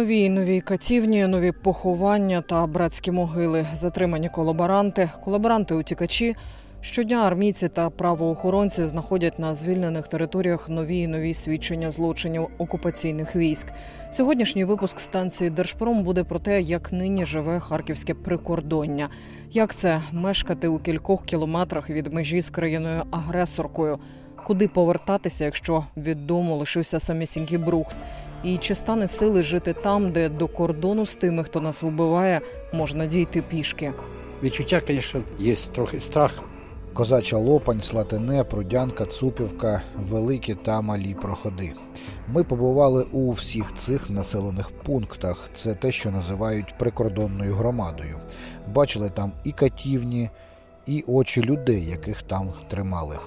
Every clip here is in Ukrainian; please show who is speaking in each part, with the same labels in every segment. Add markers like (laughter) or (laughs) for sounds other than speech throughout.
Speaker 1: Нові й нові катівні, нові поховання та братські могили, затримані колаборанти, колаборанти-утікачі. Щодня армійці та правоохоронці знаходять на звільнених територіях нові й нові свідчення злочинів окупаційних військ. Сьогоднішній випуск станції Держпром буде про те, як нині живе харківське прикордоння, як це мешкати у кількох кілометрах від межі з країною агресоркою, куди повертатися, якщо від дому лишився самісінький брухт. І чи стане сили жити там, де до кордону з тими, хто нас вбиває, можна дійти пішки?
Speaker 2: Відчуття, звісно, є трохи страх.
Speaker 3: Козача Лопань, Слатине, Прудянка, Цупівка, великі та малі проходи. Ми побували у всіх цих населених пунктах. Це те, що називають прикордонною громадою. Бачили там і катівні, і очі людей, яких там тримали.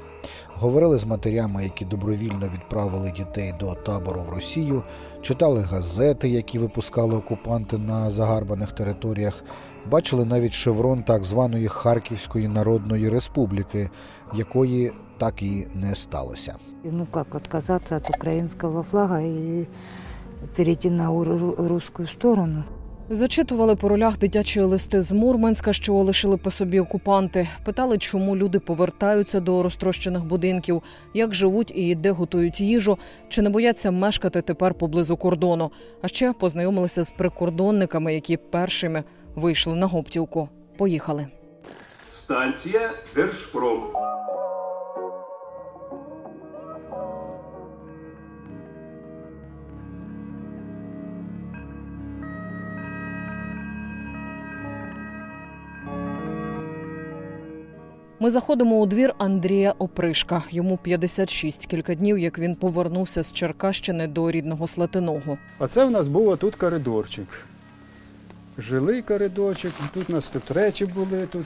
Speaker 3: Говорили з матерями, які добровільно відправили дітей до табору в Росію, читали газети, які випускали окупанти на загарбаних територіях. Бачили навіть шеврон так званої Харківської Народної Республіки, якої так і не сталося.
Speaker 4: Ну как отказаться от украинского флага и перейти на уру- сторону?
Speaker 1: Зачитували по ролях дитячі листи з Мурманська, що лишили по собі окупанти. Питали, чому люди повертаються до розтрощених будинків, як живуть і де готують їжу, чи не бояться мешкати тепер поблизу кордону. А ще познайомилися з прикордонниками, які першими вийшли на Гоптівку. Поїхали.
Speaker 5: Станція Держпром.
Speaker 1: Ми заходимо у двір Андрія Опришка. Йому 56. Кілька днів, як він повернувся з Черкащини до рідного Слатиного.
Speaker 6: А це в нас був тут коридорчик. Жилий коридорчик, тут у нас тут речі були, тут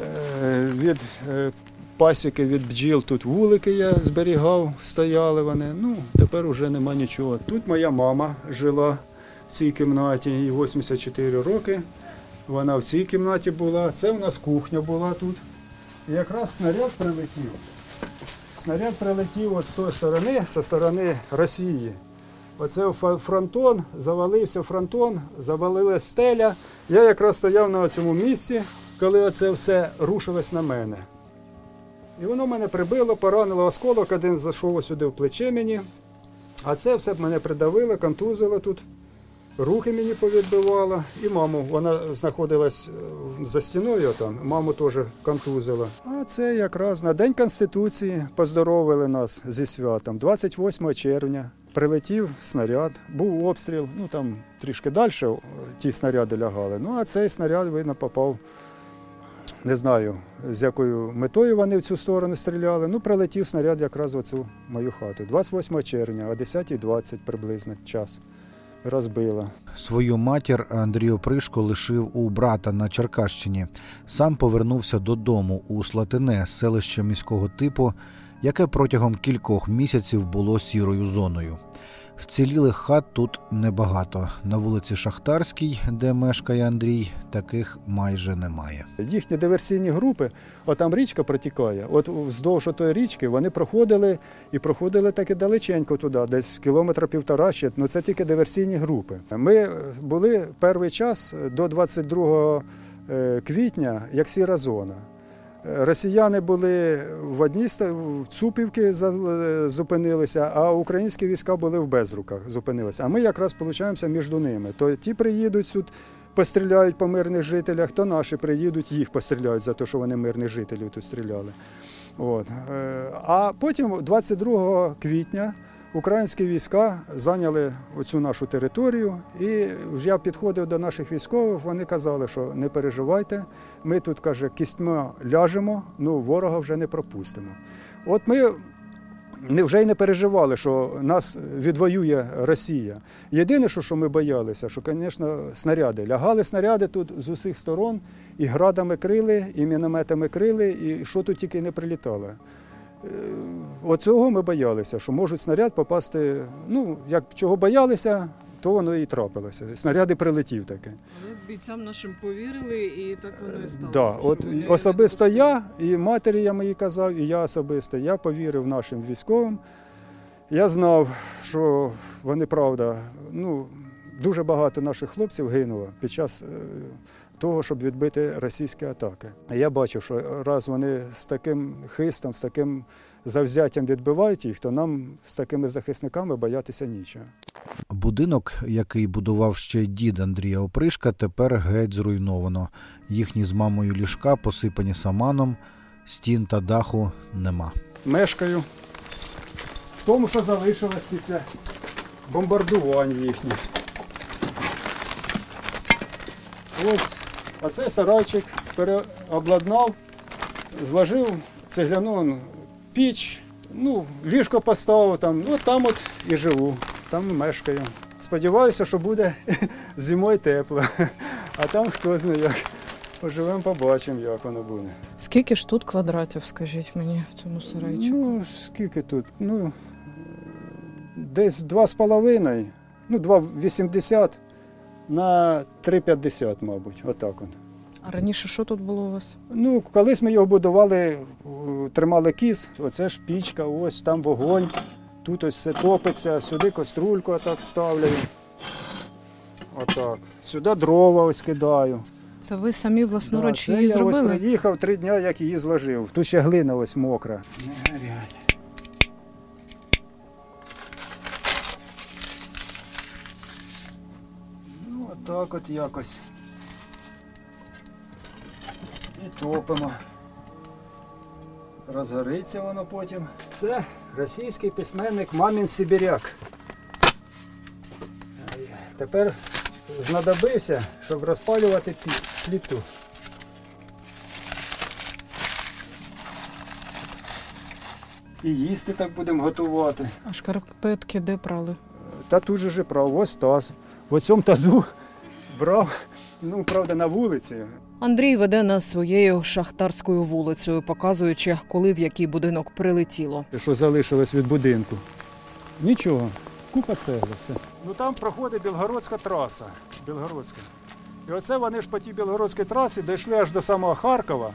Speaker 6: е, від е, пасіки від бджіл тут вулики я зберігав, стояли вони. Ну, тепер вже нема нічого. Тут моя мама жила в цій кімнаті, їй 84 роки. Вона в цій кімнаті була. Це в нас кухня була тут. І якраз снаряд прилетів. Снаряд прилетів от з тої сторони, зі сторони Росії. Оце фронтон, завалився фронтон, завалилась стеля. Я якраз стояв на цьому місці, коли оце все рушилось на мене. І воно мене прибило, поранило осколок, один зайшов сюди в плече мені. А це все мене придавило, контузило тут. Руки мені повідбивало, і маму. Вона знаходилась е, за стіною там, маму теж контузила. А це якраз на День Конституції поздоровили нас зі святом. 28 червня прилетів снаряд, був обстріл, ну там трішки далі е, ті снаряди лягали. Ну а цей снаряд, видно, попав. Не знаю, з якою метою вони в цю сторону стріляли. Ну, прилетів снаряд якраз в оцю мою хату. 28 червня, о 10.20 приблизно час. Розбила.
Speaker 3: Свою матір Андрій Опришко лишив у брата на Черкащині. Сам повернувся додому у Слатине, селище міського типу, яке протягом кількох місяців було сірою зоною. Вцілілих хат тут небагато. На вулиці Шахтарській, де мешкає Андрій, таких майже немає.
Speaker 6: Їхні диверсійні групи, от там річка протікає. От вздовж тої річки вони проходили і проходили таки далеченько туди, десь кілометра півтора ще. Ну це тільки диверсійні групи. Ми були перший час до 22 е, квітня як сіра зона. Росіяни були в одній в е, зупинилися, а українські війська були в Безруках, зупинилися. А ми якраз получаємося між ними. То ті приїдуть сюди, постріляють по мирних жителях, то наші приїдуть, їх постріляють за те, що вони мирних жителів тут стріляли. От. Е, А потім, 22 квітня, українські війська зайняли оцю нашу територію. І я підходив до наших військових, вони казали, що не переживайте, ми тут, каже, кістьми ляжемо, ну ворога вже не пропустимо. От ми вже й не переживали, що нас відвоює Росія. Єдине, що, що ми боялися, що, звісно, снаряди. Лягали снаряди тут з усіх сторон, і градами крили, і мінометами крили, і що тут тільки не прилітало. Е, Оцього ми боялися, що можуть снаряд попасти. Ну, як чого боялися, то воно і трапилося. Снаряди прилетів таке.
Speaker 1: Але бійцям нашим повірили, і так воно і сталося.
Speaker 6: Да, от особисто я, і матері я моїй казав, і я особисто. Я повірив нашим військовим. Я знав, що вони правда, ну, дуже багато наших хлопців гинуло під час е, того, щоб відбити російські атаки. Я бачив, що раз вони з таким хистом, з таким завзяттям відбивають їх, то нам з такими захисниками боятися нічого.
Speaker 3: Будинок, який будував ще дід Андрія Опришка, тепер геть зруйновано. Їхні з мамою ліжка посипані саманом, стін та даху нема.
Speaker 6: мешкаю в тому, що залишилось після бомбардувань їхніх. Ось оцей сарайчик переобладнав, зложив цегляну піч, ну, ліжко поставив там, ну там от і живу, там мешкаю. Сподіваюся, що буде (laughs) зимою тепло, а там хто знає як. Поживемо, побачимо, як воно буде.
Speaker 1: Скільки ж тут квадратів, скажіть мені, в цьому сарайчику?
Speaker 6: Ну, скільки тут? Ну, десь 2,5, ну, 2,80 на 3,50, мабуть, отак от.
Speaker 1: А раніше що тут було у вас?
Speaker 6: Ну, колись ми його будували, е, тримали кіз, оце ж пічка, ось там вогонь, тут ось все топиться, сюди каструльку отак ставлю. Отак. Сюди дрова ось кидаю.
Speaker 1: Це ви самі власноруч
Speaker 6: Да,
Speaker 1: її
Speaker 6: я ось приїхав три дні, як її зложив. Тут ще глина ось мокра. Не горять. Отак от якось. І топимо. Розгориться воно потім. Це російський письменник Мамін Сибіряк. Тепер знадобився, щоб розпалювати пліту. І їсти так будемо готувати.
Speaker 1: А шкарпетки де прали?
Speaker 6: Та тут же ж брав, ось таз. В цьому тазу брав, ну, правда, на вулиці.
Speaker 1: Андрій веде нас своєю шахтарською вулицею, показуючи, коли в який будинок прилетіло.
Speaker 6: Що залишилось від будинку. Нічого, купа цегли, все. Ну там проходить Білгородська траса. Білгородська. І оце вони ж по тій Білгородській трасі дійшли аж до самого Харкова.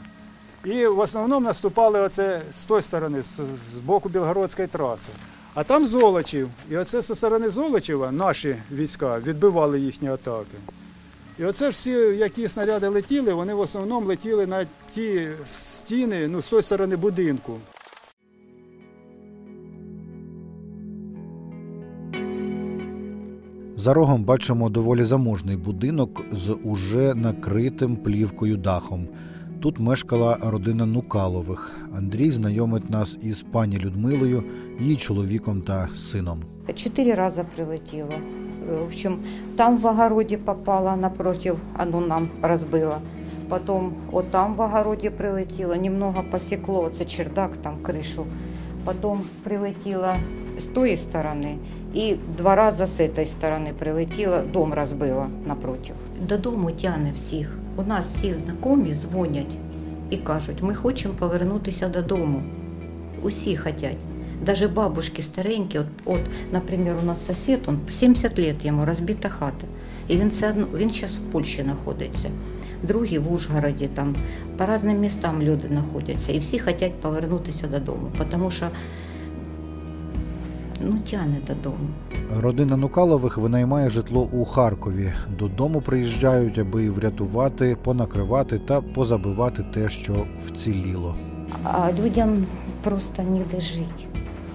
Speaker 6: І в основному наступали оце з тої сторони, з, з боку Білгородської траси. А там Золочів. І оце зі сторони Золочева наші війська відбивали їхні атаки. І оце ж всі, які снаряди летіли, вони в основному летіли на ті стіни, ну, з тої сторони будинку.
Speaker 3: За рогом бачимо доволі заможний будинок з уже накритим плівкою дахом. Тут мешкала родина Нукалових. Андрій знайомить нас із пані Людмилою, її чоловіком та сином.
Speaker 7: Четыре раза прилетело. Э, В общем, там в огороде попало напротив, оно нам разбило. Потом вот там в огороде прилетело, немного посекло, это чердак, там крышу. Потом прилетело с той стороны и два раза с этой стороны прилетело, дом разбило напротив. Додому тяне всіх. У нас всі знайомі дзвонять і кажуть, ми хочемо повернутися додому. Усі хочуть. Даже бабушки старенькі, от, от, наприклад, у нас сусід, он 70 лет йому розбита хата. І він все одно, він зараз в Польщі знаходиться. Другі в Ужгороді, там по різним містам люди знаходяться. І всі хочуть повернутися додому, тому що ну, тянет додому.
Speaker 3: Родина Нукалових винаймає житло у Харкові. Додому приїжджають, аби врятувати, понакривати та позабивати те, що вціліло.
Speaker 7: А людям просто ніде жити.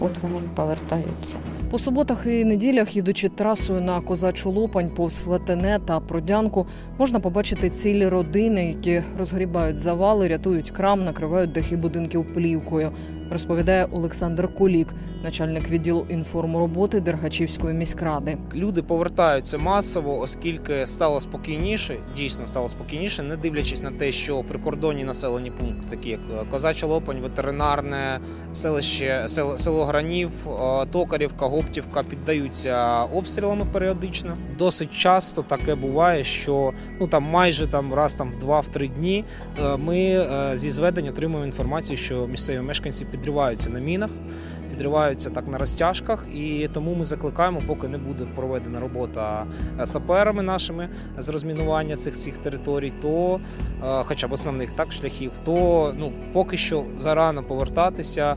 Speaker 7: От вони повертаються.
Speaker 1: По суботах і неділях, їдучи трасою на козачу лопань повз Летене та Продянку, можна побачити цілі родини, які розгрібають завали, рятують крам, накривають дахи будинків плівкою. Розповідає Олександр Кулік, начальник відділу інформроботи Дергачівської міськради.
Speaker 8: Люди повертаються масово, оскільки стало спокійніше, дійсно стало спокійніше, не дивлячись на те, що прикордонні населені пункти, такі як Козача Лопань, ветеринарне селище, село, Гранів, е, Токарівка, Гоптівка піддаються обстрілами періодично. Досить часто таке буває, що ну там майже там раз там в два-в три дні е, ми е, зі зведень отримуємо інформацію, що місцеві мешканці підриваються на мінах підриваються так на розтяжках, і тому ми закликаємо, поки не буде проведена робота е, саперами нашими з розмінування цих цих територій, то е, хоча б основних так шляхів, то ну поки що зарано повертатися.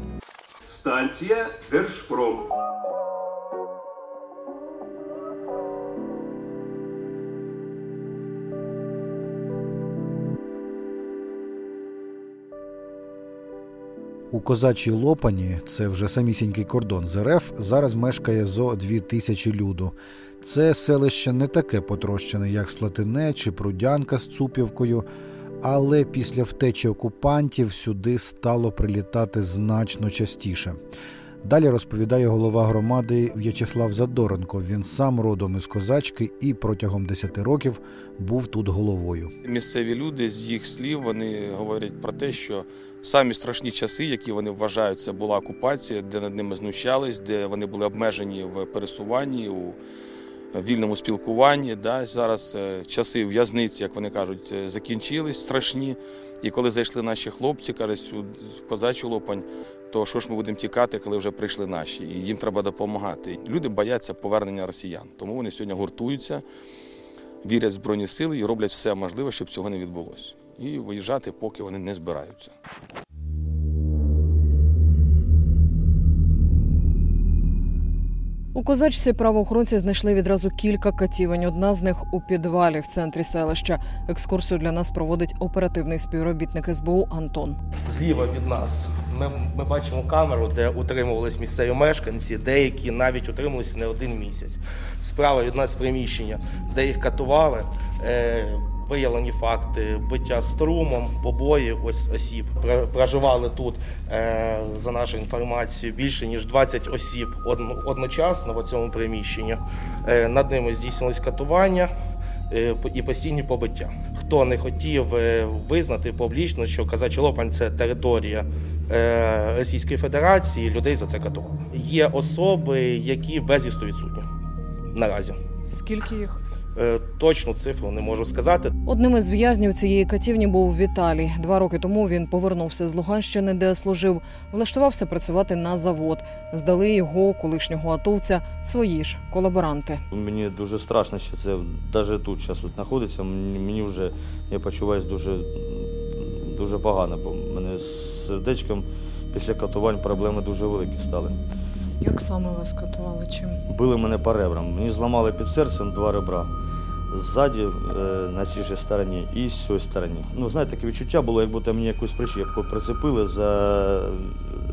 Speaker 5: Станція Держпром.
Speaker 3: У козачій Лопані, це вже самісінький кордон з РФ, зараз мешкає зо дві тисячі люду. Це селище не таке потрощене, як Слатине чи Прудянка з Цупівкою, але після втечі окупантів сюди стало прилітати значно частіше. Далі розповідає голова громади В'ячеслав Задоренко. Він сам родом із козачки і протягом 10 років був тут головою.
Speaker 9: Місцеві люди з їх слів вони говорять про те, що самі страшні часи, які вони вважають, це була окупація, де над ними знущались, де вони були обмежені в пересуванні, у вільному спілкуванні. Да. Зараз е, часи в'язниці, як вони кажуть, е, закінчились страшні. І коли зайшли наші хлопці, кажуть, сюди, козачу лопань, то що ж ми будемо тікати, коли вже прийшли наші, і їм треба допомагати. Люди бояться повернення росіян, тому вони сьогодні гуртуються вірять в Збройні сили і роблять все можливе, щоб цього не відбулося. І виїжджати, поки вони не збираються.
Speaker 1: У козачці правоохоронці знайшли відразу кілька катівень. Одна з них у підвалі в центрі селища. Екскурсію для нас проводить оперативний співробітник СБУ Антон.
Speaker 10: Зліва від нас ми, ми бачимо камеру, де утримувались місцеві мешканці, деякі навіть утримувалися не один місяць. Справа від нас приміщення, де їх катували. Е, Виявлені факти биття струмом, побої ось осіб. Пр- Проживали тут, е, за нашою інформацією, більше ніж 20 осіб одночасно в цьому приміщенні. Е, Над ними здійснилось катування е, і постійні побиття. Хто не хотів визнати публічно, що Казачий Лопань це територія Російської Федерації, людей за це катували. Є особи, які безвісто відсутні наразі.
Speaker 1: Скільки їх?
Speaker 10: Е, Точну цифру не можу сказати.
Speaker 1: Одним із в'язнів цієї катівні був Віталій. Два роки тому він повернувся з Луганщини, де служив, влаштувався працювати на завод. Здали його колишнього атовця свої ж колаборанти.
Speaker 11: Мені дуже страшно, що це навіть тут зараз тут знаходиться. Мені, мені вже я почуваюся дуже, дуже погано, бо мене з сердечком після катувань проблеми дуже великі стали.
Speaker 1: Як саме вас катували? Чим?
Speaker 11: Били мене по ребрам. Мені зламали під серцем два ребра. Ззаді е, на цій же стороні і з цієї сторони. Ну, знаєте, таке відчуття було, як будто мені якусь прищепку прицепили за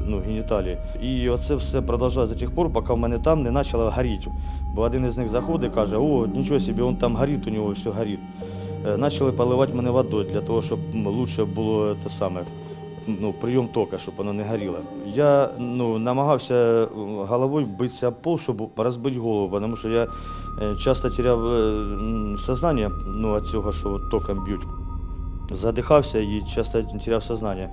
Speaker 11: ну, геніталії. І оце все продовжує до тих пор, поки в мене там не почало горіти. Бо один із них заходить і каже, о, нічого собі, він там горить, у нього все горить. Е, Почали поливати мене водою для того, щоб лучше було те саме. Ну, прийом тока, щоб воно не горіло. Я ну, намагався е, головою битися пол, щоб розбити голову, тому що я е, часто теряв е, сознання ну, від цього, що током б'ють. Задихався і часто теряв сознання.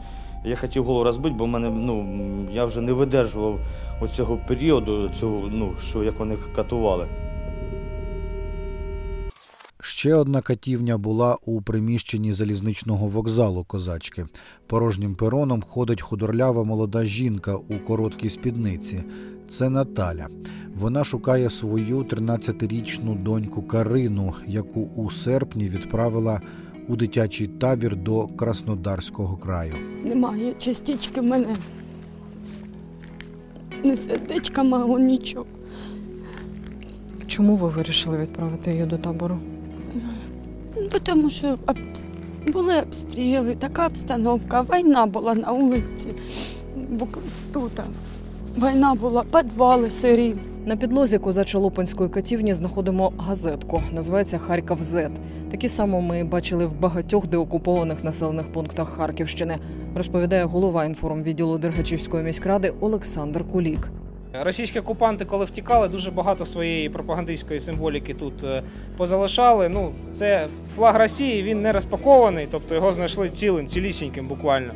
Speaker 11: Я хотів голову розбити, бо мене, ну, я вже не видержував оцього періоду, цього, ну, що як вони катували.
Speaker 3: Ще одна катівня була у приміщенні залізничного вокзалу козачки. Порожнім пероном ходить худорлява молода жінка у короткій спідниці. Це Наталя. Вона шукає свою 13-річну доньку Карину, яку у серпні відправила у дитячий табір до Краснодарського краю.
Speaker 12: Немає частички мене. не сердечка мого, нічого.
Speaker 1: Чому ви вирішили відправити її до табору?
Speaker 12: Ну, Тому що були обстріли, така обстановка, війна була на вулиці, тут. Війна була, підвали сирі.
Speaker 1: На підлозі козачо-лопанської катівні знаходимо газетку. Називається Харків Зет. Такі само ми бачили в багатьох деокупованих населених пунктах Харківщини. Розповідає голова інформвідділу Дергачівської міськради Олександр Кулік.
Speaker 8: Російські окупанти, коли втікали, дуже багато своєї пропагандистської символіки тут е, позалишали. Ну, це флаг Росії, він не розпакований, тобто його знайшли цілим, цілісіньким буквально.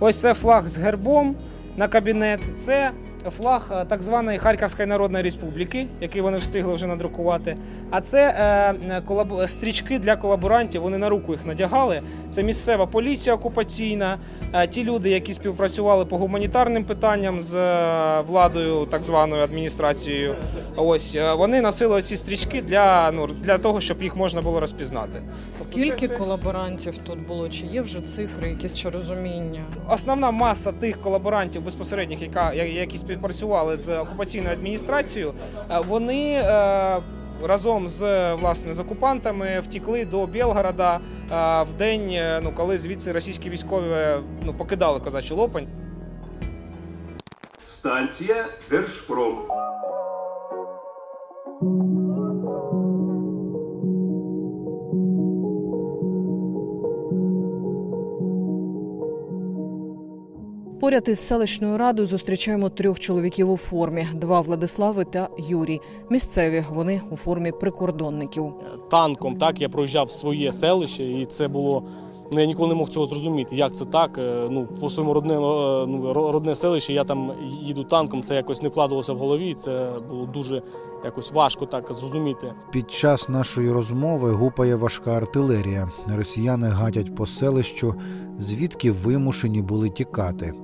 Speaker 8: Ось це флаг з гербом на кабінет. Це флаг е, так званої Харківської Народної Республіки, який вони встигли вже надрукувати. А це е, колаб... стрічки для колаборантів. Вони на руку їх надягали. Це місцева поліція окупаційна, е, ті люди, які співпрацювали по гуманітарним питанням з е, владою, так званою адміністрацією. Ось е, вони носили ось ці стрічки для, ну, для того, щоб їх можна було розпізнати.
Speaker 1: Скільки колаборантів тут було? Чи є вже цифри, якісь чи розуміння?
Speaker 8: Основна маса тих колаборантів безпосередніх, яка я- які співпрацювали з окупаційною адміністрацією, е, вони е, разом з власне з окупантами втікли до Білгорода е, в день, ну коли звідси російські військові ну покидали козачу Лопань.
Speaker 5: Станція Держпром.
Speaker 1: Поряд із селищною радою зустрічаємо трьох чоловіків у формі: два Владислави та Юрій. Місцеві вони у формі прикордонників.
Speaker 13: танком. Так я проїжджав своє селище, і це було. Ну я ніколи не мог цього зрозуміти. Як це так? Е, Ну по своєму родне, е, ну, родне селище, я там їду танком. Це якось не вкладалося в голові. Це було дуже якось важко так зрозуміти.
Speaker 3: Під час нашої розмови гупає важка артилерія. Росіяни гатять по селищу, звідки вимушені були тікати.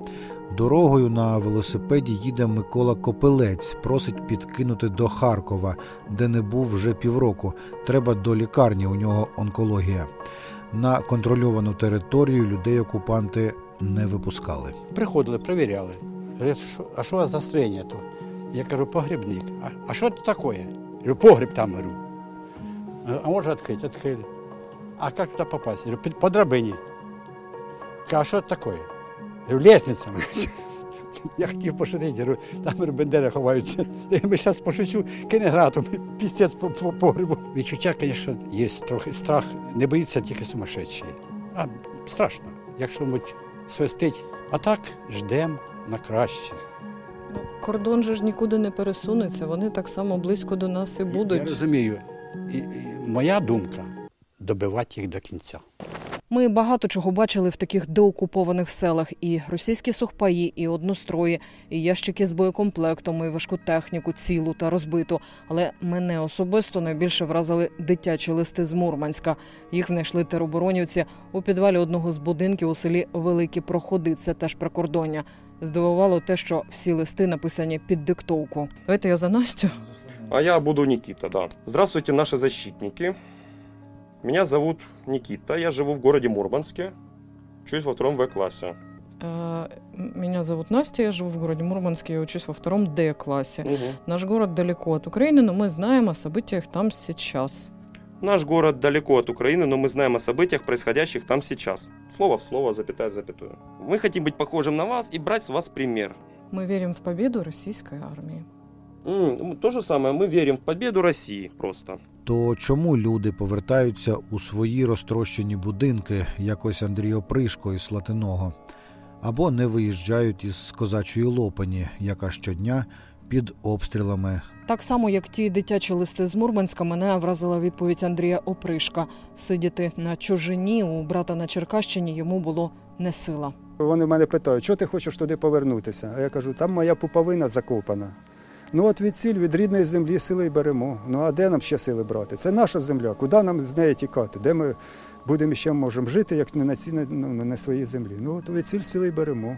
Speaker 3: Дорогою на велосипеді їде Микола Копилець, просить підкинути до Харкова, де не був вже півроку. Треба до лікарні, у нього онкологія. На контрольовану територію людей окупанти не випускали.
Speaker 2: Приходили, перевіряли. А що у вас за строєння тут? Я кажу, погрібник. А, що це таке? Говорю, погріб там, говорю. «А- може відкрити? Відкрили. А як туди попасть? Говорю, по драбині. Кажу, а що це таке? Говорю, лестниця. (laughs) Я хотів пошутити, говорю, там бендери ховаються. Я ми зараз пошучу, кине гратом, пістець по, по погребу. Відчуття, звісно, є трохи страх. Не боїться тільки сумасшедші. А страшно, якщо муть свистить. А так ждемо на краще.
Speaker 1: Ну, кордон же ж нікуди не пересунеться. Вони так само близько до нас і будуть.
Speaker 2: Я розумію. І, і моя думка добивати їх до кінця.
Speaker 1: Ми багато чого бачили в таких деокупованих селах: і російські сухпаї, і однострої, і ящики з боєкомплектом, і важку техніку, цілу та розбиту. Але мене особисто найбільше вразили дитячі листи з Мурманська. Їх знайшли тероборонівці у підвалі одного з будинків у селі Великі Проходи. Це теж прикордоння. Здивувало те, що всі листи написані під диктовку. Давайте я за Настю.
Speaker 14: А я буду Никита, да. Здравствуйте, наши защитники. Меня зовут Никита, я живу в городе Мурманске, учусь во втором В-классе.
Speaker 1: Э, Меня зовут Настя, я живу в городе Мурманске, я учусь во втором Д-классе.
Speaker 14: Мгм.
Speaker 1: Наш город далеко от Украины, но мы знаем о событиях там сейчас.
Speaker 14: Наш город далеко от Украины, но мы знаем о событиях, происходящих там сейчас. Слово в слово, запятая в запятую. Мы хотим быть похожим на вас и брать с вас пример.
Speaker 1: Мы верим в победу российской армии.
Speaker 14: То же самое, мы верим в победу России просто.
Speaker 3: То чому люди повертаються у свої розтрощені будинки, якось Андрій Опришко із Слатиного, або не виїжджають із козачої лопані, яка щодня під обстрілами
Speaker 1: Так само, як ті дитячі листи з Мурманська, мене вразила відповідь Андрія Опришка. Сидіти на чужині у брата на Черкащині йому було не сила.
Speaker 6: Вони в мене питають, що ти хочеш туди повернутися? А я кажу, там моя пуповина закопана. Ну от від ціль, від рідної землі сили й беремо. Ну а де нам ще сили брати? Це наша земля. Куди нам з неї тікати? Де ми будемо ще можемо жити, як не на цій ну, не на своїй землі? Ну от від ціль сили й беремо.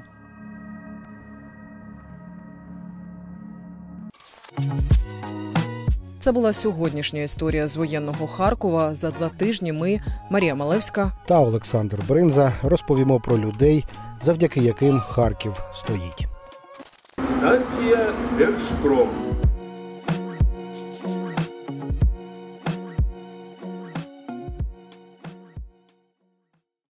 Speaker 1: Це була сьогоднішня історія з воєнного Харкова. За два тижні ми, Марія Малевська,
Speaker 3: та Олександр Бринза розповімо про людей, завдяки яким Харків стоїть.
Speaker 5: Станція Держпром.